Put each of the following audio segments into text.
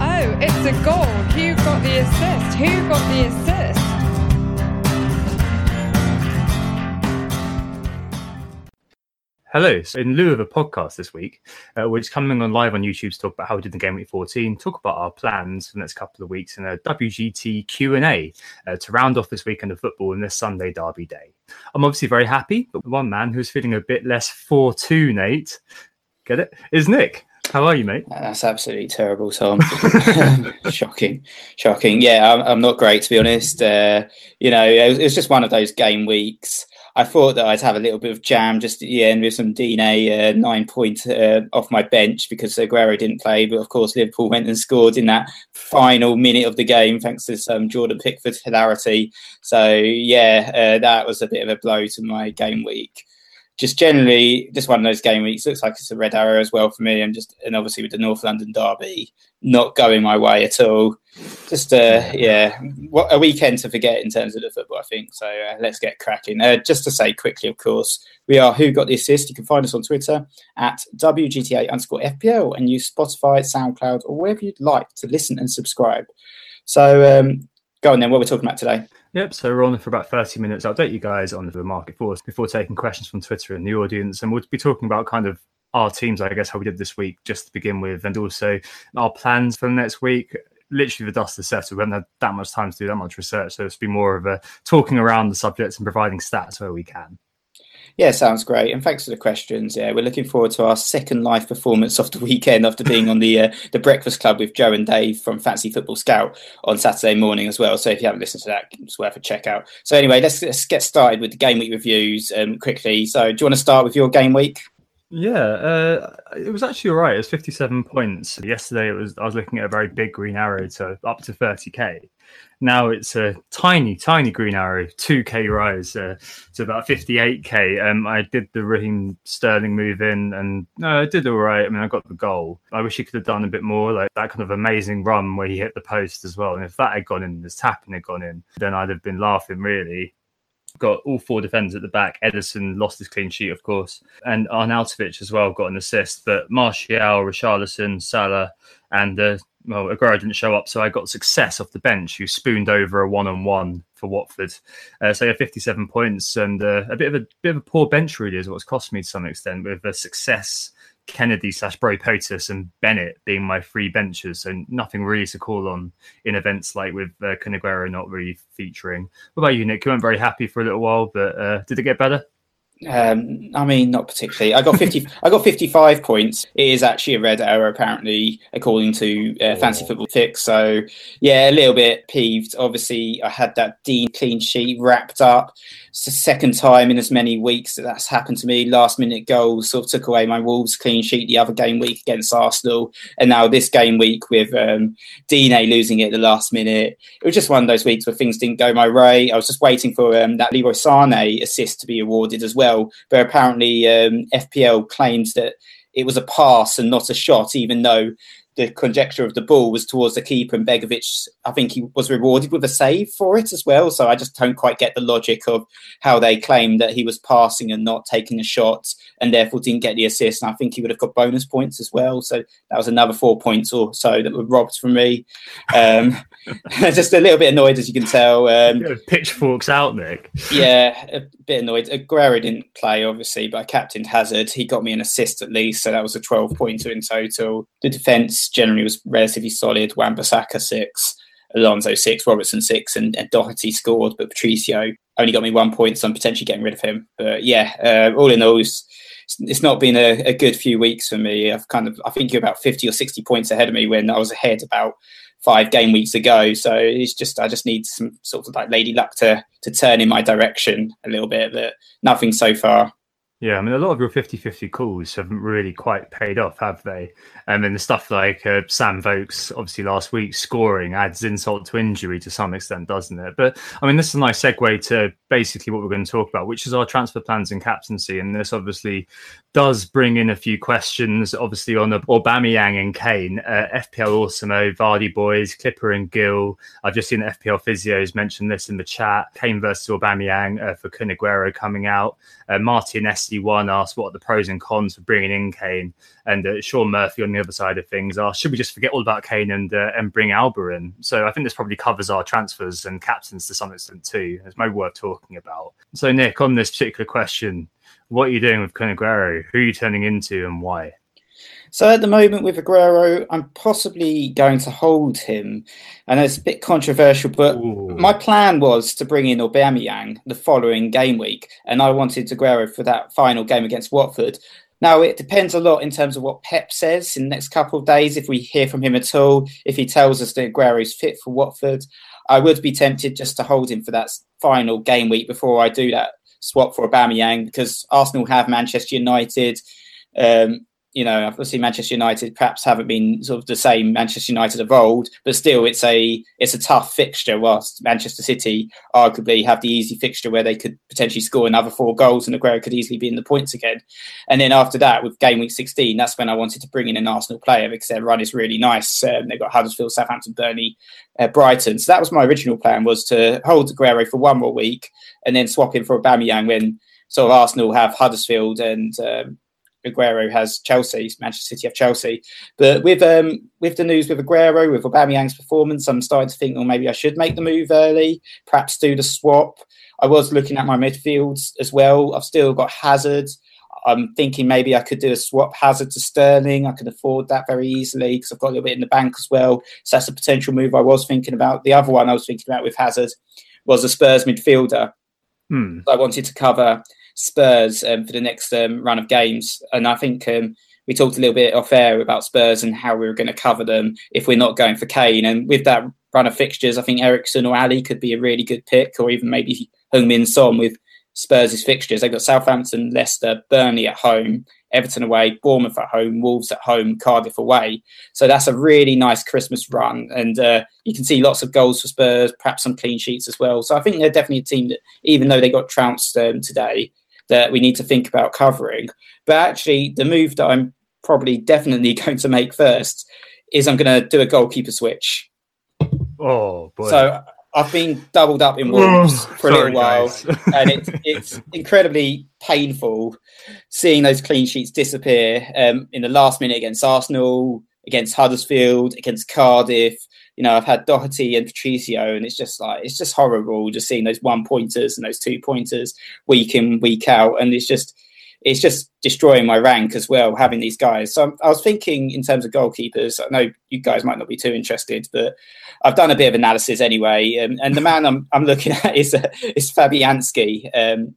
Oh, it's a goal. Who got the assist? Who got the assist? Hello. So in lieu of a podcast this week, uh, we're just coming on live on YouTube to talk about how we did the game week 14, talk about our plans for the next couple of weeks, and a WGT Q&A uh, to round off this weekend of football and this Sunday derby day. I'm obviously very happy, but one man who's feeling a bit less 4-2, Nate, get it, is Nick. How are you, mate? That's absolutely terrible, Tom. shocking, shocking. Yeah, I'm, I'm, not great to be honest. Uh, you know, it was, it was, just one of those game weeks. I thought that I'd have a little bit of jam just at the end with some Digne uh, nine point uh, off my bench because Aguero didn't play, but of course Liverpool went and scored in that final minute of the game thanks to some Jordan Pickford hilarity. So yeah, uh, that was a bit of a blow to my game week just generally just one of those game weeks. Looks like it's a red arrow as well for me, and just and obviously with the North London derby not going my way at all. Just uh, yeah, what a weekend to forget in terms of the football. I think so. Uh, let's get cracking. Uh, just to say quickly, of course, we are who got the assist. You can find us on Twitter at WGTA underscore FPL and use Spotify, SoundCloud, or wherever you'd like to listen and subscribe. So um, go on then. What we're talking about today. Yep, so we're on for about 30 minutes. I'll update you guys on the market force before taking questions from Twitter and the audience. And we'll be talking about kind of our teams, I guess, how we did this week, just to begin with, and also our plans for the next week. Literally, the dust is settled. We haven't had that much time to do that much research. So it's be more of a talking around the subjects and providing stats where we can. Yeah, sounds great. And thanks for the questions. Yeah, we're looking forward to our second live performance of the weekend after being on the uh, the Breakfast Club with Joe and Dave from Fantasy Football Scout on Saturday morning as well. So if you haven't listened to that, it's worth a check out. So anyway, let's, let's get started with the game week reviews um, quickly. So do you want to start with your game week? Yeah, uh, it was actually all right. It was 57 points. Yesterday, it was I was looking at a very big green arrow to up to 30k. Now it's a tiny, tiny green arrow, 2k rise uh, to about 58k. Um, I did the Raheem Sterling move in, and no, I did all right. I mean, I got the goal. I wish he could have done a bit more, like that kind of amazing run where he hit the post as well. And if that had gone in, this tapping had gone in, then I'd have been laughing really got all four defenders at the back. Ederson lost his clean sheet, of course, and Arnautovic as well got an assist. But Martial, Richarlison, Salah, and uh, well, Aguero didn't show up, so I got success off the bench, who spooned over a one-on-one for Watford. Uh, so yeah, 57 points and uh, a bit of a bit of a poor bench really is what's cost me to some extent with a success. Kennedy slash Bro Potus and Bennett being my free benchers, so nothing really to call on in events like with uh, Kun Aguero not really featuring. What about you, Nick? You weren't very happy for a little while, but uh, did it get better? Um, I mean, not particularly. I got fifty. I got fifty-five points. It is actually a red arrow, apparently, according to uh, Fantasy Football Fix. So, yeah, a little bit peeved. Obviously, I had that Digne clean sheet wrapped up. It's the second time in as many weeks that that's happened to me. Last minute goals sort of took away my Wolves clean sheet the other game week against Arsenal, and now this game week with um, Digne losing it at the last minute. It was just one of those weeks where things didn't go my way. I was just waiting for um, that Leroy Sane assist to be awarded as well well, but apparently um, FPL claims that it was a pass and not a shot, even though the conjecture of the ball was towards the keeper, and Begovic, I think he was rewarded with a save for it as well. So I just don't quite get the logic of how they claim that he was passing and not taking a shot, and therefore didn't get the assist. And I think he would have got bonus points as well. So that was another four points or so that were robbed from me. Um, just a little bit annoyed, as you can tell. Um, pitchforks out, Nick. yeah, bit annoyed. Aguero didn't play, obviously, but I captained Hazard. He got me an assist at least, so that was a 12 pointer in total. The defence generally was relatively solid. Wan-Bissaka six, Alonso six, Robertson six, and, and, Doherty scored, but Patricio only got me one point, so I'm potentially getting rid of him. But yeah, uh, all in all, it's, it's not been a, a, good few weeks for me. I've kind of I think you're about 50 or 60 points ahead of me when I was ahead about five game weeks ago. So it's just I just need some sort of like lady luck to to turn in my direction a little bit, but nothing so far. Yeah, I mean, a lot of your 50 50 calls haven't really quite paid off, have they? And the stuff like uh, Sam Vokes, obviously last week, scoring adds insult to injury to some extent, doesn't it? But I mean, this is a nice segue to basically what we're going to talk about, which is our transfer plans and captaincy. And this obviously does bring in a few questions, obviously, on Aubameyang and Kane, uh, FPL Awesemo, Vardy Boys, Clipper and Gill. I've just seen FPL Physios mention this in the chat. Kane versus Aubameyang uh, for Kun coming out. Uh, Martin SD1 asked what are the pros and cons for bringing in Kane, and uh, Sean Murphy on the other side of things asked, should we just forget all about Kane and uh, and bring Auba in? So I think this probably covers our transfers and captains to some extent too. It's maybe worth talking about. So Nick, on this particular question, what are you doing with Kun Who are you turning into and why? So at the moment with Aguero, I'm possibly going to hold him. and it's a bit controversial, but Ooh. my plan was to bring in Aubameyang the following game week, and I wanted Aguero for that final game against Watford. Now it depends a lot in terms of what Pep says in the next couple of days. If we hear from him at all, if he tells us that Aguero is fit for Watford, I would be tempted just to hold him for that final game week before I do that swap for Aubameyang because Arsenal have Manchester United. Um, you know, obviously Manchester United perhaps haven't been sort of the same Manchester United of old, but still it's a it's a tough fixture. Whilst Manchester City arguably have the easy fixture where they could potentially score another four goals and Aguero could easily be in the points again. And then after that, with game week 16, that's when I wanted to bring in an Arsenal player because their run is really nice. Um, they've got Huddersfield, Southampton, Burnley, uh, Brighton. So that was my original plan was to hold Aguero for one more week and then swap him for a Aubameyang when sort of Arsenal have Huddersfield and um, Aguero has Chelsea, Manchester City have Chelsea. But with um, with the news with Aguero, with Aubameyang's performance, I'm starting to think, well, maybe I should make the move early, perhaps do the swap. I was looking at my midfields as well. I've still got Hazard. I'm thinking maybe I could do a swap Hazard to Sterling. I can afford that very easily because I've got a little bit in the bank as well. So that's a potential move I was thinking about. The other one I was thinking about with Hazard was a Spurs midfielder. Hmm. I wanted to cover Spurs um, for the next um, run of games. And I think um, we talked a little bit off air about Spurs and how we were going to cover them if we're not going for Kane. And with that run of fixtures, I think Eriksen or Alli could be a really good pick, or even maybe Heung-min Son with Spurs' fixtures. They've got Southampton, Leicester, Burnley at home, Everton away, Bournemouth at home, Wolves at home, Cardiff away. So that's a really nice Christmas run. And uh, you can see lots of goals for Spurs, perhaps some clean sheets as well. So I think they're definitely a team that, even though they got trounced um, today, that we need to think about covering. But actually, the move that I'm probably definitely going to make first is I'm going to do a goalkeeper switch. Oh, boy. So I've been doubled up in Wolves for a Sorry, little while, and it's it's incredibly painful seeing those clean sheets disappear um, in the last minute against Arsenal, against Huddersfield, against Cardiff you know, I've had Doherty and Patricio, and it's just like it's just horrible just seeing those one pointers and those two pointers week in week out, and it's just it's just destroying my rank as well having these guys. So I was thinking in terms of goalkeepers. I know you guys might not be too interested, but I've done a bit of analysis anyway, and, and the man I'm I'm looking at is uh, is Fabianski. Um,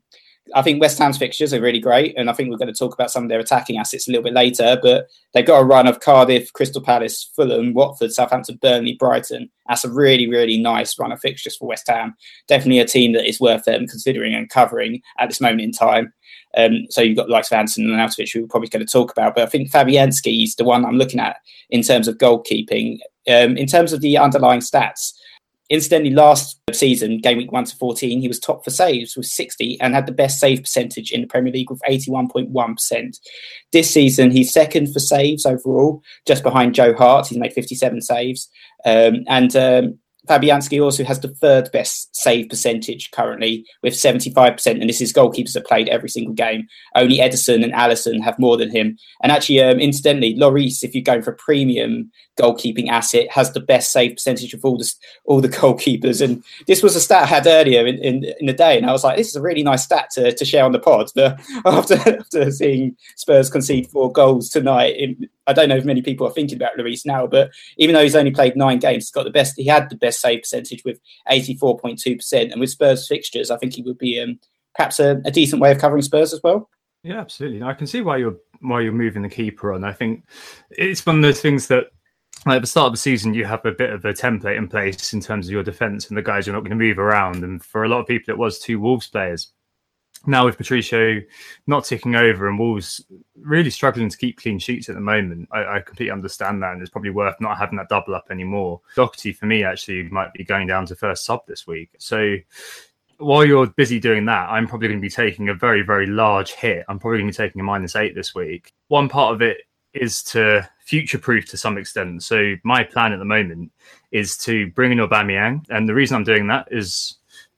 I think West Ham's fixtures are really great, and I think we're going to talk about some of their attacking assets a little bit later. But they've got a run of Cardiff, Crystal Palace, Fulham, Watford, Southampton, Burnley, Brighton. That's a really, really nice run of fixtures for West Ham. Definitely a team that is worth them considering and covering at this moment in time. Um, so you've got the likes of Anderson and Arnautovic, who we're probably going to talk about. But I think Fabianski is the one I'm looking at in terms of goalkeeping. Um, in terms of the underlying stats, Incidentally, last season, game week 1 to 14, he was top for saves with 60 and had the best save percentage in the Premier League with 81.1%. This season, he's second for saves overall, just behind Joe Hart. He's made 57 saves. Um, and um, Fabianski also has the third best save percentage currently with 75%. And this is goalkeepers that played every single game. Only Ederson and Alisson have more than him. And actually, um, incidentally, Lloris, if you're going for a premium goalkeeping asset, has the best save percentage of all the, all the goalkeepers. And this was a stat I had earlier in, in, in the day. And I was like, this is a really nice stat to, to share on the pod. But after, after seeing Spurs concede four goals tonight, in, I don't know if many people are thinking about Lloris now, but even though he's only played nine games, he's got the best. He had the best save percentage with eighty four point two percent, and with Spurs fixtures, I think he would be um, perhaps a, a, decent way of covering Spurs as well. Yeah, absolutely. I can see why you're why you're moving the keeper on. I think it's one of those things that. At the start of the season, you have a bit of a template in place in terms of your defence and the guys you're not going to move around. And for a lot of people, it was two Wolves players now with Patricio not ticking over and Wolves really struggling to keep clean sheets at the moment, I, I, completely understand that, and it's probably worth not having that double up anymore. Doherty for me actually might be going down to first sub this week, so. While you're busy doing that, I'm probably going to be taking a very, very large hit. I'm probably going to be taking a minus eight this week. One part of it is to future proof to some extent. So my plan at the moment is to bring in Aubameyang, and the reason I'm doing that is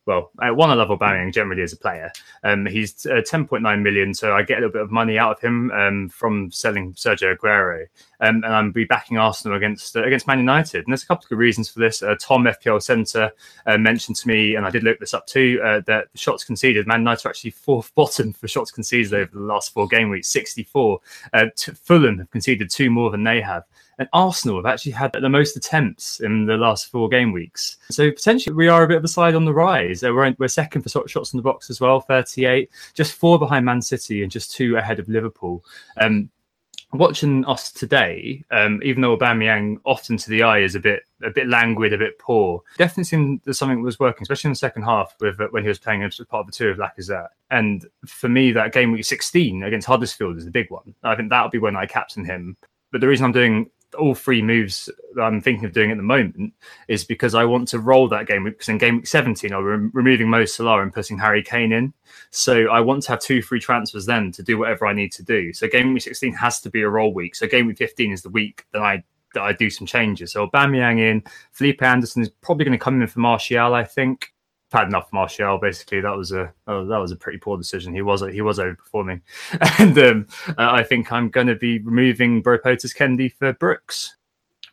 well, at one, I love Aubameyang generally as a player. Um, he's uh, 10.9 million, so I get a little bit of money out of him um, from selling Sergio Aguero, um, and I'm be backing Arsenal against uh, against Man United. And there's a couple of good reasons for this. Uh, Tom FPL Centre uh, mentioned to me, and I did look this up too, uh, that shots conceded, Man United are actually fourth bottom for shots conceded over the last four game weeks, 64. Uh, Fulham have conceded two more than they have. And Arsenal have actually had the most attempts in the last four game weeks. So potentially we are a bit of a side on the rise. Uh, we're, we're second for shots in the box as well, 38, just four behind Man City and just two ahead of Liverpool. Um, watching us today, um, even though Aubameyang often to the eye is a bit a bit languid, a bit poor, definitely seemed that something was working, especially in the second half with when he was playing as part of the two of Lacazette. And for me, that game week 16 against Huddersfield is the big one. I think that'll be when I captain him. But the reason I'm doing all three moves that I'm thinking of doing at the moment is because I want to roll that game because in game week 17 I'm re- removing Mo Salah and putting Harry Kane in. So I want to have two free transfers then to do whatever I need to do. So game week 16 has to be a roll week. So game week 15 is the week that I that I do some changes. So Aubameyang in, Felipe Anderson is probably going to come in for Martial, I think had enough Martial. Basically, that was a oh, that was a pretty poor decision. He was he was overperforming, and um, uh, I think I'm going to be removing Bro Potus Kennedy for Brooks.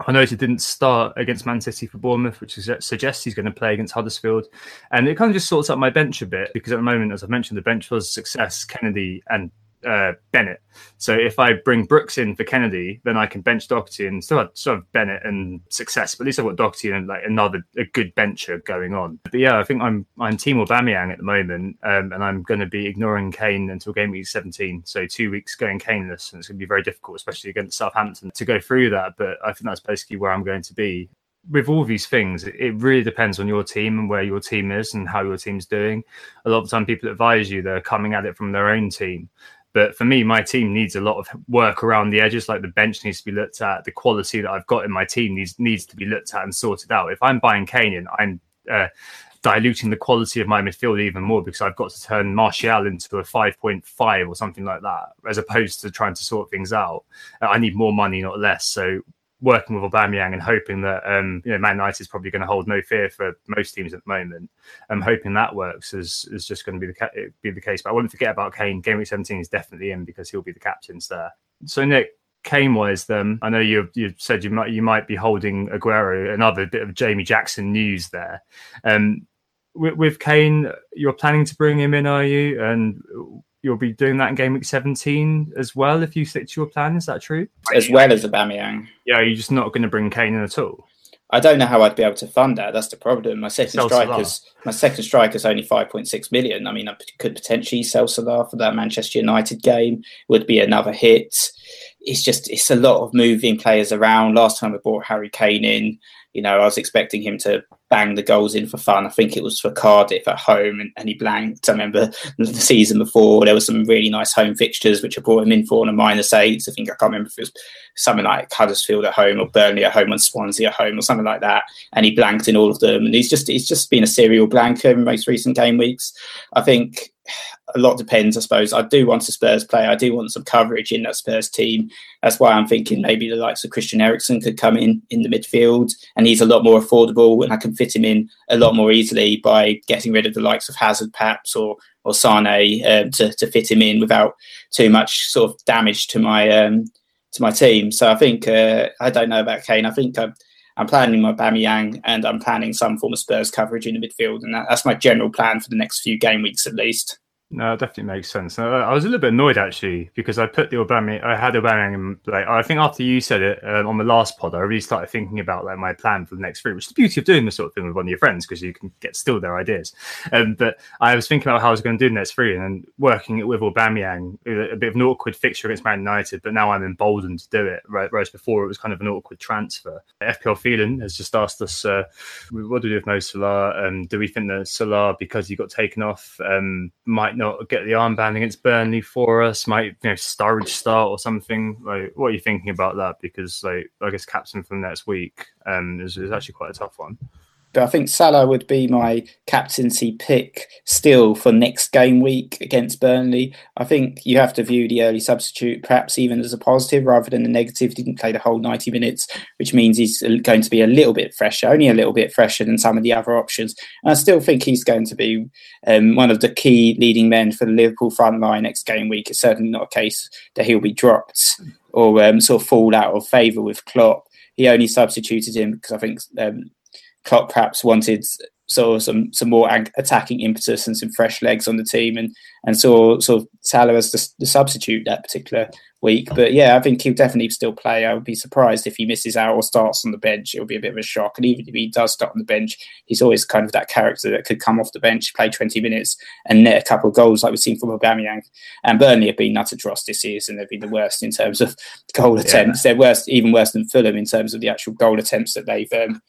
I noticed he didn't start against Man City for Bournemouth, which suggests he's going to play against Huddersfield. And it kind of just sorts out my bench a bit because at the moment, as I mentioned, the bench was a success. Kennedy and uh, Bennett. So if I bring Brooks in for Kennedy, then I can bench Doherty and still have, still have Bennett and success. But at least I've got Doherty and like another a good bencher going on. But yeah, I think I'm I'm team Aubameyang at the moment, um, and I'm going to be ignoring Kane until game week 17. So two weeks going Kaneless, and it's going to be very difficult, especially against Southampton, to go through that. But I think that's basically where I'm going to be with all these things, it really depends on your team and where your team is and how your team's doing. A lot of the time, people advise you they're coming at it from their own team. But for me, my team needs a lot of work around the edges. Like the bench needs to be looked at. The quality that I've got in my team needs needs to be looked at and sorted out. If I'm buying Kane in, I'm uh, diluting the quality of my midfield even more because I've got to turn Martial into a 5.5 or something like that, as opposed to trying to sort things out. I need more money, not less. So working with Aubameyang and hoping that um, you know Man United is probably going to hold no fear for most teams at the moment. I'm hoping that works is is just going to be the be the case. But I wouldn't forget about Kane. Game week 17 is definitely in because he'll be the captains there. So Nick. Kane wise, then I know you you said you might you might be holding Aguero. Another bit of Jamie Jackson news there. Um, with, with Kane, you're planning to bring him in, are you? And you'll be doing that in game week 17 as well if you stick to your plan. Is that true? As well as Aubameyang. Yeah, you're just not going to bring Kane in at all. I don't know how I'd be able to fund that. That's the problem. My second striker's my second striker's only five point six million. I mean, I could potentially sell Salah for that Manchester United game. Would be another hit. It's just it's a lot of moving players around. Last time we brought Harry Kane in, you know, I was expecting him to bang the goals in for fun. I think it was for Cardiff at home, and, and he blanked. I remember the season before there were some really nice home fixtures which I brought him in for on a minus eight. I think I can't remember if it was something like Huddersfield at home or Burnley at home and Swansea at home or something like that. And he blanked in all of them. And he's just he's just been a serial blanker in most recent game weeks. I think a lot depends, I suppose. I do want a Spurs player. I do want some coverage in that Spurs team. That's why I'm thinking maybe the likes of Christian Eriksen could come in in the midfield, and he's a lot more affordable, and I can fit him in a lot more easily by getting rid of the likes of Hazard, perhaps, or or Sane um, to to fit him in without too much sort of damage to my um, to my team. So I think uh, I don't know about Kane. I think I'm, I'm planning Aubameyang and I'm planning some form of Spurs coverage in the midfield, and that, that's my general plan for the next few game weeks at least. No, it definitely makes sense. I was a little bit annoyed actually because I put the Aubameyang, I had Aubameyang, like I think after you said it um, on the last pod, I really started thinking about like my plan for the next three, which is the beauty of doing this sort of thing with one of your friends because you can get still their ideas. Um, but I was thinking about how I was going to do the next three and then working it with Aubameyang, a bit of an awkward fixture against Man United, but now I'm emboldened to do it. Right, whereas before it was kind of an awkward transfer. FPL Phelan has just asked us, uh, what do we do with Mo Salah? Um, do we think that Salah, because he got taken off, um, might not not get the armband against Burnley for us? Might you know Sturridge start or something? Like, what are you thinking about that? Because like I guess captain for next week um, is, is actually quite a tough one. But I think Salah would be my captaincy pick still for next game week against Burnley. I think you have to view the early substitute perhaps even as a positive rather than a negative. He didn't play the whole 90 minutes, which means he's going to be a little bit fresher, only a little bit fresher than some of the other options. And I still think he's going to be um, one of the key leading men for the Liverpool front line next game week. It's certainly not a case that he'll be dropped or um, sort of fall out of favour with Klopp. He only substituted him because I think um, Klopp perhaps wanted of some some more attacking impetus and some fresh legs on the team, and and saw sort of Salah as the, the, substitute that particular week. But yeah, I think he'll definitely still play. I would be surprised if he misses out or starts on the bench. It would be a bit of a shock. And even if he does start on the bench, he's always kind of that character that could come off the bench, play 20 minutes, and net a couple of goals like we've seen from Aubameyang. And Burnley have been nutter dross this season. They've been the worst in terms of goal attempts. Yeah. They're worse, even worse than Fulham in terms of the actual goal attempts that they've um,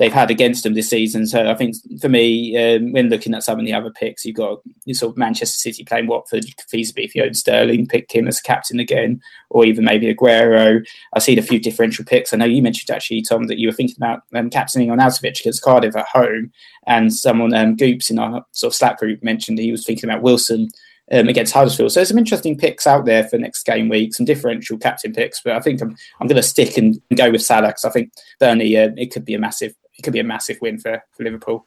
they've had against them this season. So I think for me, um, when looking at some of the other picks, you've got you sort of Manchester City playing Watford. You could feasibly, if you own Sterling, pick him as captain again, or even maybe Aguero. I see a few differential picks. I know you mentioned actually, Tom, that you were thinking about um, captaining Arnautovic against Cardiff at home, and someone um, Goops in our sort of Slack group mentioned he was thinking about Wilson. Um, against Huddersfield. So there's some interesting picks out there for next game week, some differential captain picks. But I think I'm I'm going to stick and go with Salah because I think Burnley uh, it could be a massive it could be a massive win for, for Liverpool.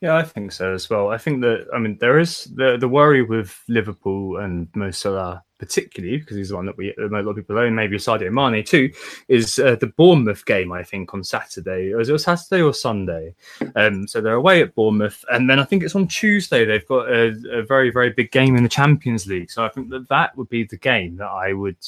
Yeah, I think so as well. I think that I mean there is the the worry with Liverpool and Mo Salah particularly because he's the one that we a lot of people own, maybe Sadio Mane too, is uh, the Bournemouth game. I think on Saturday, was it Saturday or Sunday? Um, so they're away at Bournemouth, and then I think it's on Tuesday. They've got a, a very very big game in the Champions League. So I think that that would be the game that I would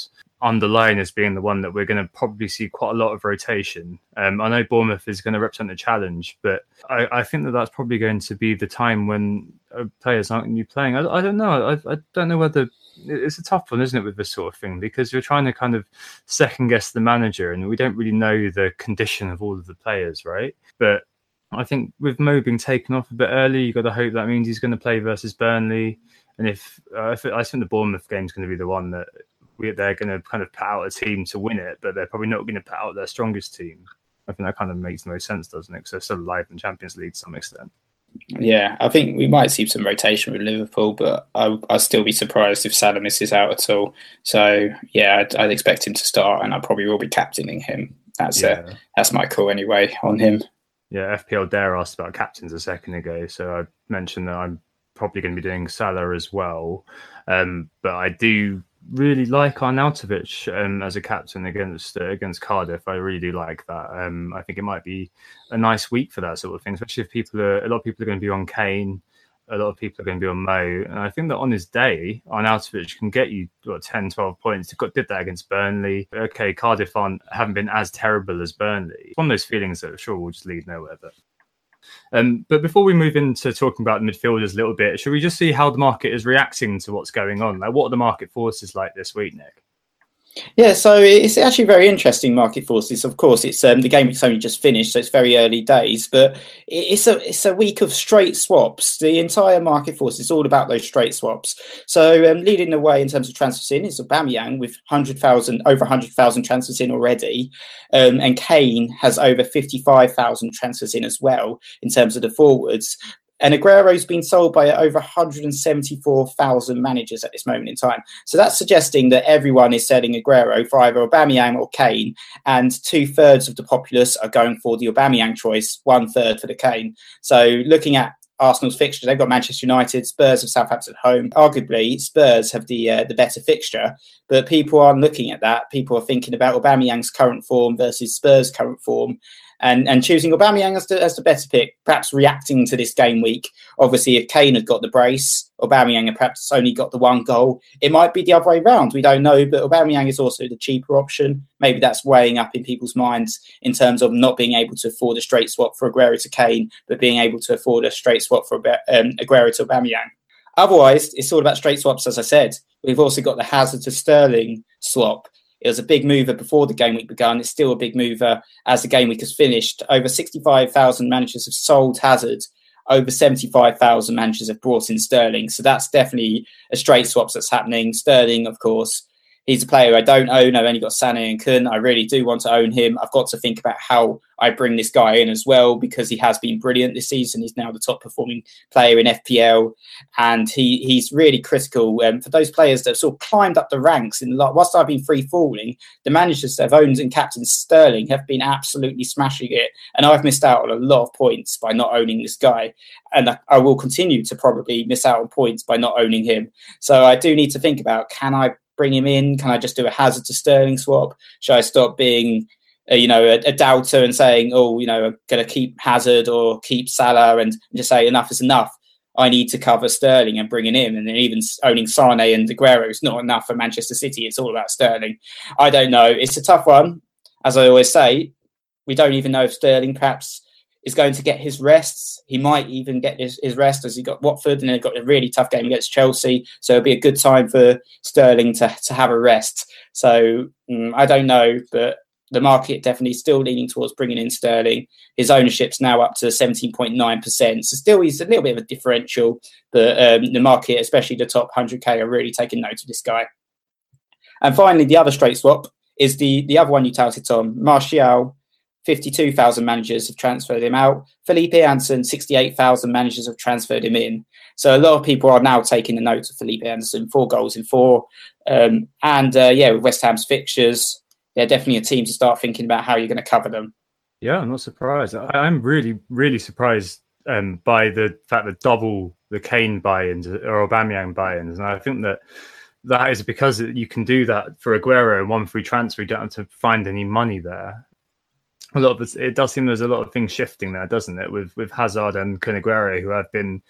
underline as being the one that we're going to probably see quite a lot of rotation. Um, I know Bournemouth is going to represent the challenge, but I, I, think that that's probably going to be the time when uh, players aren't new playing. I, I don't know. I, I, don't know whether it's a tough one, isn't it, with this sort of thing? Because you're trying to kind of second guess the manager, and we don't really know the condition of all of the players, right? But I think with Mo being taken off a bit early, you've got to hope that means he's going to play versus Burnley. And if uh, I think the Bournemouth game is going to be the one that they're going to kind of put out a team to win it, but they're probably not going to put out their strongest team. I think that kind of makes no sense, doesn't it? Because they're still alive in Champions League to some extent. Yeah, I think we might see some rotation with Liverpool, but I, would still be surprised if Salah misses out at all. So yeah, I'd, I'd, expect him to start, and I probably will be captaining him. That's uh, yeah. that's my call anyway on him. Yeah, FPL Dare asked about captains a second ago, so I mentioned that I'm probably going to be doing Salah as well. Um, but I do really like Arnautovic um, as a captain against uh, against Cardiff. I really do like that. Um, I think it might be a nice week for that sort of thing, especially if people are a lot of people are going to be on Kane, a lot of people are going to be on Mo, and I think that on his day, Arnautovic can get you what 10, 12 points. He got did that against Burnley. Okay, Cardiff aren't haven't been as terrible as Burnley. One of those feelings that sure will just lead nowhere, but. Um, but before we move into talking about the midfielders a little bit, should we just see how the market is reacting to what's going on? Like, what are the market forces like this week, Nick? Yeah, so it's actually very interesting market forces. Of course, it's um, the game is only just finished, so it's very early days. But it's a it's a week of straight swaps. The entire market force is all about those straight swaps. So um, leading the way in terms of transfers in is Aubameyang with hundred thousand over hundred thousand transfers in already, um, and Kane has over fifty five thousand transfers in as well in terms of the forwards. And Aguero's been sold by over 174,000 managers at this moment in time. So that's suggesting that everyone is selling Aguero for either Aubameyang or Kane, and two thirds of the populace are going for the Aubameyang choice, one third for the Kane. So looking at Arsenal's fixture, they've got Manchester United, Spurs have Southampton at home. Arguably, Spurs have the uh, the better fixture, but people aren't looking at that. People are thinking about Aubameyang's current form versus Spurs' current form, and and choosing Aubameyang as the, as the better pick, perhaps reacting to this game week. Obviously, if Kane had got the brace, Aubameyang had perhaps only got the one goal. It might be the other way around. We don't know, but Aubameyang is also the cheaper option. Maybe that's weighing up in people's minds in terms of not being able to afford a straight swap for Aguero to Kane, but being able to afford a straight swap for um, Aguero to Aubameyang. Otherwise, it's all about straight swaps, as I said. We've also got the Hazard to Sterling swap. It was a big mover before the game week began. It's still a big mover as the game week has finished. Over 65,000 managers have sold Hazard. over 75,000 managers have brought in Sterling. So that's definitely a straight swaps that's happening. Sterling, of course, he's a player I don't own. I've only got Sané and Kun. I really do want to own him. I've got to think about how I bring this guy in as well because he has been brilliant this season. He's now the top performing player in FPL, and he he's really critical um, for those players that have sort of climbed up the ranks. In the, whilst I've been free falling, the managers that have owned and captain Sterling have been absolutely smashing it, and I've missed out on a lot of points by not owning this guy, and I, I will continue to probably miss out on points by not owning him. So I do need to think about can I bring him in? Can I just do a Hazard to Sterling swap? Should I stop being, you know, a, a, doubter and saying, oh, you know, I'm going to keep Hazard or keep Salah and just say enough is enough? I need to cover Sterling and bringing him, in. and then even owning Sane and Aguero is not enough for Manchester City. It's all about Sterling. I don't know. It's a tough one, as I always say. We don't even know if Sterling perhaps is going to get his rests. He might even get his, his rest as he got Watford and then got a really tough game against Chelsea. So it'll be a good time for Sterling to, to have a rest. So um, I don't know, but the market definitely still leaning towards bringing in Sterling. His ownership's now up to 17.9%. So still he's a little bit of a differential, but um, the market, especially the top 100k, are really taking note of this guy. And finally, the other straight swap is the, the other one you touted, Tom, Martial 52,000 managers have transferred him out. Felipe Anderson, 68,000 managers have transferred him in. So a lot of people are now taking the note of Felipe Anderson, four goals in four. Um, and uh, yeah, with West Ham's fixtures, they're definitely a team to start thinking about how you're going to cover them. Yeah, I'm not surprised. I, am really, really surprised um, by the fact that double the Kane buy-ins or Aubameyang buy-ins, and I think that that is because you can do that for Aguero and one free transfer. You don't have to find any money there a lot of it does seem there's a lot of things shifting there, doesn't it? With with Hazard and Kun who have been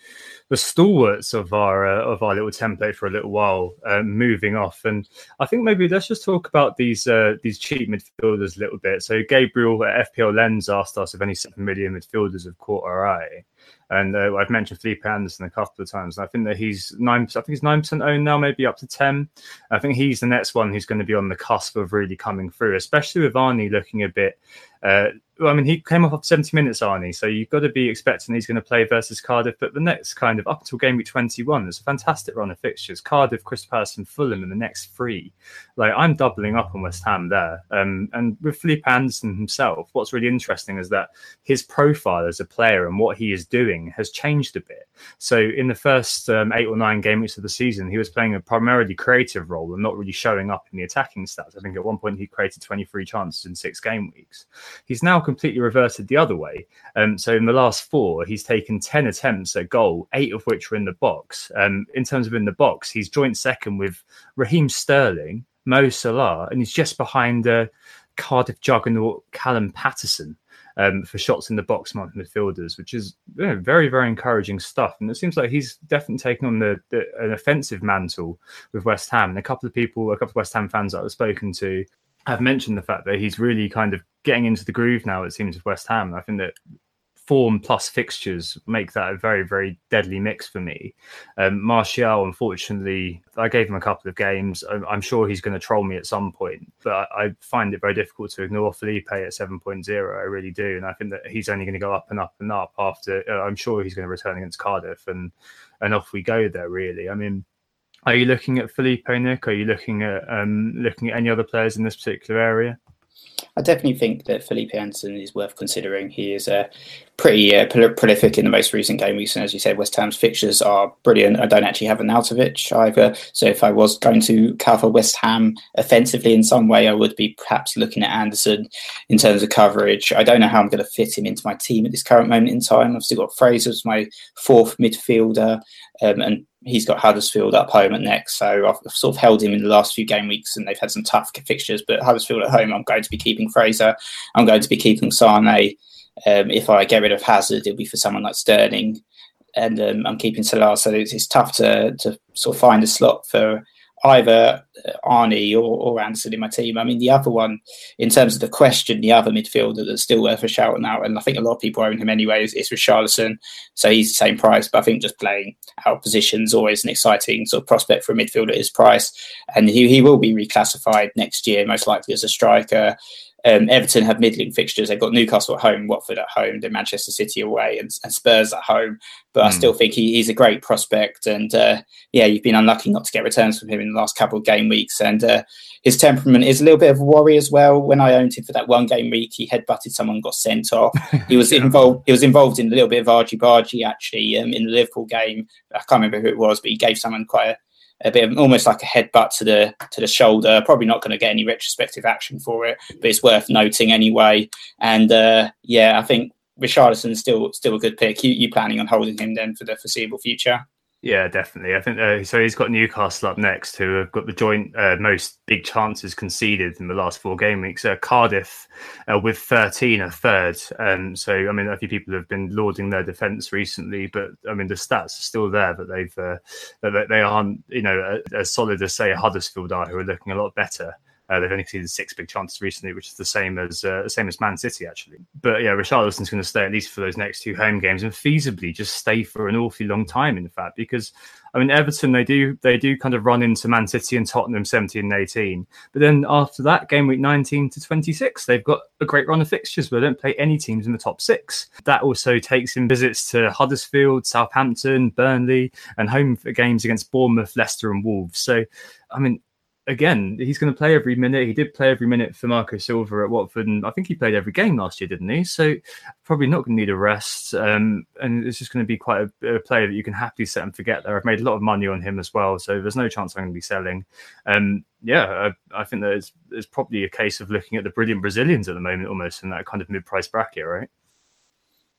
the stalwarts of our uh, of our little template for a little while, uh, moving off. And I think maybe let's just talk about these uh, these cheap midfielders a little bit. So Gabriel at FPL Lens asked us if any seven million midfielders have caught our eye. And uh, I've mentioned Felipe Anderson a couple of times. I think that he's nine. I think he's nine percent owned now, maybe up to ten. I think he's the next one who's going to be on the cusp of really coming through, especially with Arnie looking a bit uh, I mean, he came off of 70 minutes, Arnie, so you've got to be expecting he's going to play versus Cardiff. But the next kind of up until game week 21, there's a fantastic run of fixtures Cardiff, Crystal Palace, and Fulham in the next three. Like, I'm doubling up on West Ham there. Um, and with Felipe Anderson himself, what's really interesting is that his profile as a player and what he is doing has changed a bit. So, in the first um, eight or nine game weeks of the season, he was playing a primarily creative role and not really showing up in the attacking stats. I think at one point he created 23 chances in six game weeks. He's now completely reverted the other way. Um, so in the last four, he's taken 10 attempts at goal, eight of which were in the box. Um, in terms of in the box, he's joint second with Raheem Sterling, Mo Salah, and he's just behind uh, Cardiff juggernaut Callum Paterson. Um, for shots in the box among the midfielders, which is you know, very, very encouraging stuff. And it seems like he's definitely taken on the, the, an offensive mantle with West Ham. And a couple of people, a couple of West Ham fans that I've spoken to, have mentioned the fact that he's really kind of getting into the groove now. It seems with West Ham. I think that form plus fixtures make that a very very deadly mix for me. Um, Martial, unfortunately, I gave him a couple of games. I'm, I'm sure he's going to troll me at some point, but I, I, find it very difficult to ignore Felipe at 7.0. I really do, and I think that he's only going to go up and up and up after. Uh, I'm sure he's going to return against Cardiff, and and off we go there. Really, I mean. Are you looking at Felipe Nick? Are you looking at um, looking at any other players in this particular area? I definitely think that Felipe Anderson is worth considering. He is uh, pretty uh, prolific in the most recent game weeks, as you said, West Ham's fixtures are brilliant. I don't actually have an Arnautovic either, so if I was going to cover West Ham offensively in some way, I would be perhaps looking at Anderson in terms of coverage. I don't know how I'm going to fit him into my team at this current moment in time. I've still got Fraser as my fourth midfielder, um, and he's got Huddersfield up home at next. So I've sort of held him in the last few game weeks and they've had some tough fixtures. But Huddersfield at home, I'm going to be keeping Fraser. I'm going to be keeping Sane. Um, if I get rid of Hazard, it'll be for someone like Sterling. And um, I'm keeping Salah. So it's, it's tough to, to sort of find a slot for either uh, Arnie or, or Anderson in my team. I mean, the other one, in terms of the question, the other midfielder that's still worth a shout out, and I think a lot of people own him anyway, is, is Richarlison. So he's the same price, but I think just playing out position is always an exciting sort of prospect for a midfielder at his price. And he, he will be reclassified next year, most likely as a striker. Um, Everton have middling fixtures. They've got Newcastle at home, Watford at home, then Manchester City away, and, and Spurs at home. But mm. I hmm. still think he, he's a great prospect. And uh, yeah, you've been unlucky not to get returns from him in the last couple of game weeks. And uh, his temperament is a little bit of a worry as well. When I owned him for that one game week, he headbutted someone, got sent off. He was involved. He was involved in a little bit of argy bargy actually um, in the Liverpool game. I can't remember who it was, but he gave someone quite a a bit of almost like a headbutt to the to the shoulder. Probably not going to get any retrospective action for it, but it's worth noting anyway. And uh, yeah, I think Richarlison's still still a good pick. You, you planning on holding him then for the foreseeable future? Yeah, definitely. I think uh, so. He's got Newcastle up next, who have got the joint uh, most big chances conceded in the last four game weeks. Uh, Cardiff uh, with 13 a third. Um, so, I mean, a few people have been lauding their defence recently, but I mean, the stats are still there that they've uh, that they aren't, you know, as solid as say Huddersfield are, who are looking a lot better. Uh, they've only conceded six big chances recently, which is the same as uh, same as Man City actually. But yeah, Richarlison's going to stay at least for those next two home games and feasibly just stay for an awfully long time. In fact, because I mean Everton they do they do kind of run into Man City and Tottenham 17 and 18, but then after that game week 19 to 26 they've got a great run of fixtures where they don't play any teams in the top six. That also takes in visits to Huddersfield, Southampton, Burnley, and home games against Bournemouth, Leicester, and Wolves. So I mean again, he's going to play every minute. He did play every minute for Marco Silva at Watford, and I think he played every game last year, didn't he? So probably not going to need a rest. Um, and it's just going to be quite a, a, player that you can happily set and forget. There, I've made a lot of money on him as well, so there's no chance I'm going to be selling. Um, yeah, I, I think that it's, it's probably a case of looking at the brilliant Brazilians at the moment, almost in that kind of mid-price bracket, right?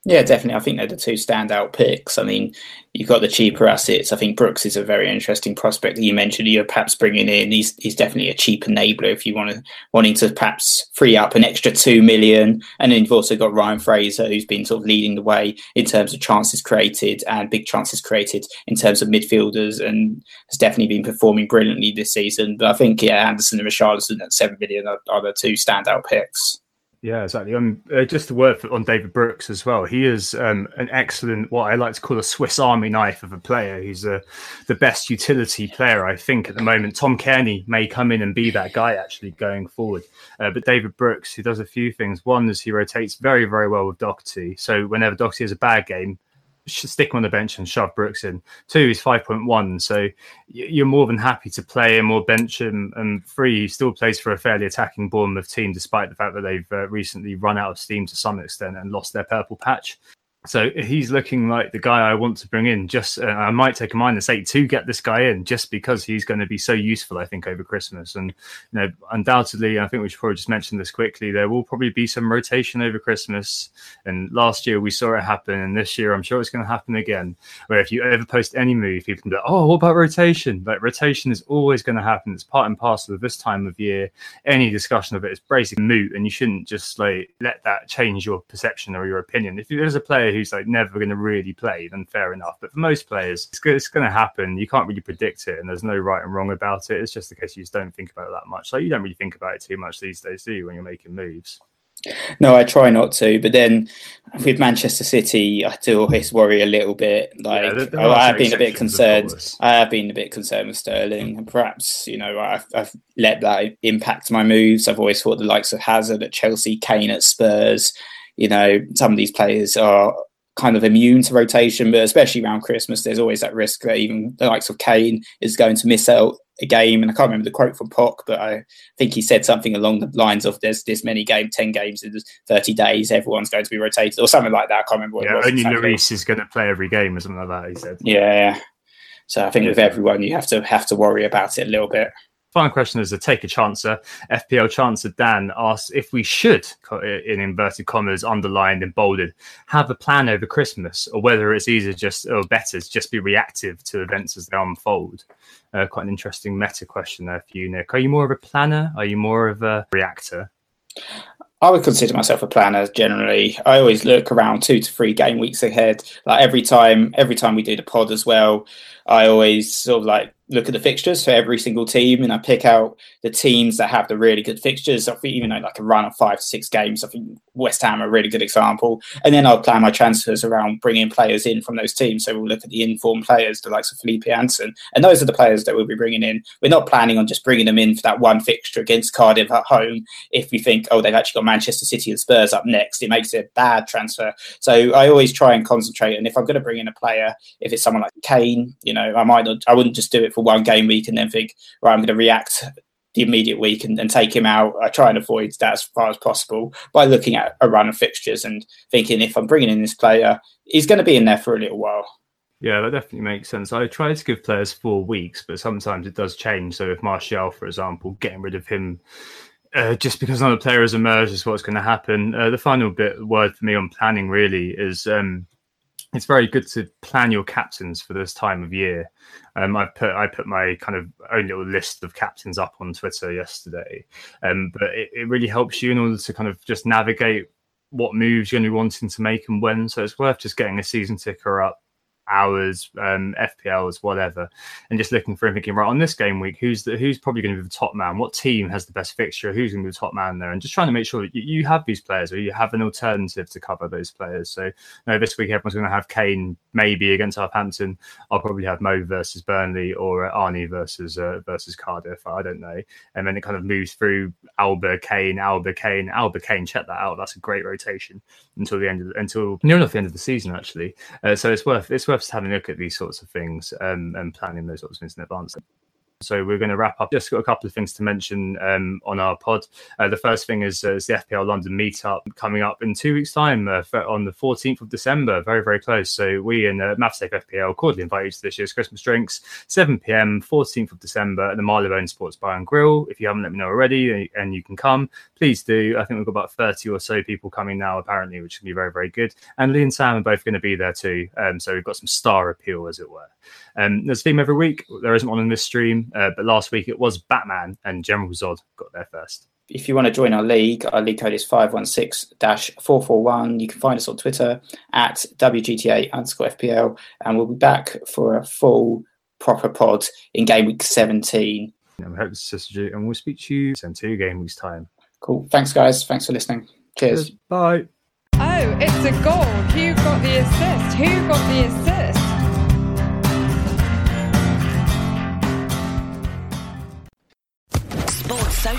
Yeah, definitely. I think they're the two standout picks. I mean, you've got the cheaper assets. I think Brooks is a very interesting prospect that you mentioned. You're perhaps bringing in. He's he's definitely a cheap enabler if you want to wanting to perhaps free up an extra two million. And then you've also got Ryan Fraser, who's been sort of leading the way in terms of chances created and big chances created in terms of midfielders, and has definitely been performing brilliantly this season. But I think yeah, Anderson and Richarlison at seven million are, are the two standout picks. Yeah, exactly. Um, uh, just a word for, on David Brooks as well. He is um, an excellent, what I like to call a Swiss Army knife of a player. He's uh, the best utility player, I think, at the moment. Tom Cairney may come in and be that guy actually going forward. Uh, but David Brooks, he does a few things. One is he rotates very, very well with Doherty. So whenever Doherty has a bad game, stick him on the bench and shove Brooks in. Two is 5.1. So you're more than happy to play him or bench him. And three, he still plays for a fairly attacking Bournemouth team, despite the fact that they've uh, recently run out of steam to some extent and lost their purple patch. So he's looking like the guy I want to bring in. Just uh, I might take a minus eight to get this guy in, just because he's going to be so useful. I think over Christmas, and you know, undoubtedly, I think we should probably just mention this quickly. There will probably be some rotation over Christmas, and last year we saw it happen, and this year I'm sure it's going to happen again. Where if you ever post any move, people can be, like, "Oh, what about rotation?" Like rotation is always going to happen. It's part and parcel of this time of year. Any discussion of it is basically moot, and you shouldn't just like let that change your perception or your opinion. If there's a player who's like never going to really play, then fair enough. But for most players, it's, it's going to happen. You can't really predict it, and there's no right and wrong about it. It's just the case you just don't think about it that much. Like you don't really think about it too much these days, do you, when you're making moves? No, I try not to. But then with Manchester City, I do always worry a little bit. Like yeah, there, there oh, I have been a bit concerned. I have been a bit concerned with Sterling, and perhaps you know I've, I've, let that impact my moves. I've always thought the likes of Hazard at Chelsea, Kane at Spurs. You know, some of these players are kind of immune to rotation, but especially around Christmas, there's always that risk that even the likes of Kane is going to miss out a game. And I can't remember the quote from Poch, but I think he said something along the lines of "There's this many games, ten games in 30 days, everyone's going to be rotated," or something like that. I can't remember. yeah, only Lloris is going to play every game, or something like that. He said. Yeah. So I think yeah. with everyone, you have to have to worry about it a little bit. Final question is a take a chancer. FPL chancer Dan asks if we should, in inverted commas, underlined and bolded, have a plan over Christmas, or whether it's easier just or better to just be reactive to events as they unfold. Uh, quite an interesting meta question there for you, Nick. Are you more of a planner? Are you more of a reactor? I would consider myself a planner generally. I always look around two to three game weeks ahead. Like every time, every time we do the pod as well, I always sort of like look at the fixtures for every single team and I pick out the teams that have the really good fixtures. I think even though like a run of five to six games, I think West Ham are a really good example. And then I'll plan my transfers around bringing players in from those teams. So we'll look at the informed players, the likes of Felipe Anderson, and those are the players that we'll be bringing in. We're not planning on just bringing them in for that one fixture against Cardiff at home. If we think, oh, they've actually got Manchester City and Spurs up next, it makes it a bad transfer. So I always try and concentrate. And if I'm going to bring in a player, if it's someone like Kane, you know, I might not, I wouldn't just do it for one game week and then think, right, I'm going to react the immediate week and, and, take him out. I try and avoid that as far as possible by looking at a run of fixtures and thinking if I'm bringing in this player, he's going to be in there for a little while. Yeah, that definitely makes sense. I try to give players four weeks, but sometimes it does change. So if Martial, for example, getting rid of him uh, just because another player has emerged is what's going to happen. Uh, the final bit word for me on planning really is um, it's very good to plan your captains for this time of year. Um, I put I put my kind of own little list of captains up on Twitter yesterday, um, but it, it really helps you in order to kind of just navigate what moves you're going to be wanting to make and when. So it's worth just getting a season ticker up hours, um, FPLs, whatever, and just looking for him, thinking, right, on this game week, who's the, who's probably going to be the top man? What team has the best fixture? Who's going to be the top man there? And just trying to make sure that you, you have these players or you have an alternative to cover those players. So, you know, this week everyone's going to have Kane maybe against Southampton. I'll probably have Mo versus Burnley or uh, Arnie versus uh, versus Cardiff. I don't know. And then it kind of moves through Auba, Kane, Auba, Kane, Auba, Kane. Check that out. That's a great rotation until the end of until near enough the end of the season actually. Uh, so it's worth it's worth worth having a look at these sorts of things um, and planning those sorts of things in advance. So we're going to wrap up. Just got a couple of things to mention um, on our pod. Uh, the first thing is, uh, is, the FPL London meetup coming up in two weeks' time uh, on the 14th of December. Very, very close. So we in uh, MathSafe FPL cordially invite you to this year's Christmas drinks, 7 p.m., 14th of December at the Marylebone Sports Bar and Grill. If you haven't let me know already and you can come, please do. I think we've got about 30 or so people coming now, apparently, which can be very, very good. And Lee and Sam are both going to be there too. Um, so we've got some star appeal, as it were. Um, there's a theme every week. There isn't one in this stream, uh, but last week it was Batman and General Zod got there first. If you want to join our league, our league code is 516 441. You can find us on Twitter at WGTA underscore FPL, and we'll be back for a full proper pod in game week 17. And we hope this is you, and we'll speak to you in two game weeks' time. Cool. Thanks, guys. Thanks for listening. Cheers. Cheers. Bye. Oh, it's a goal. Who got the assist? Who got the assist?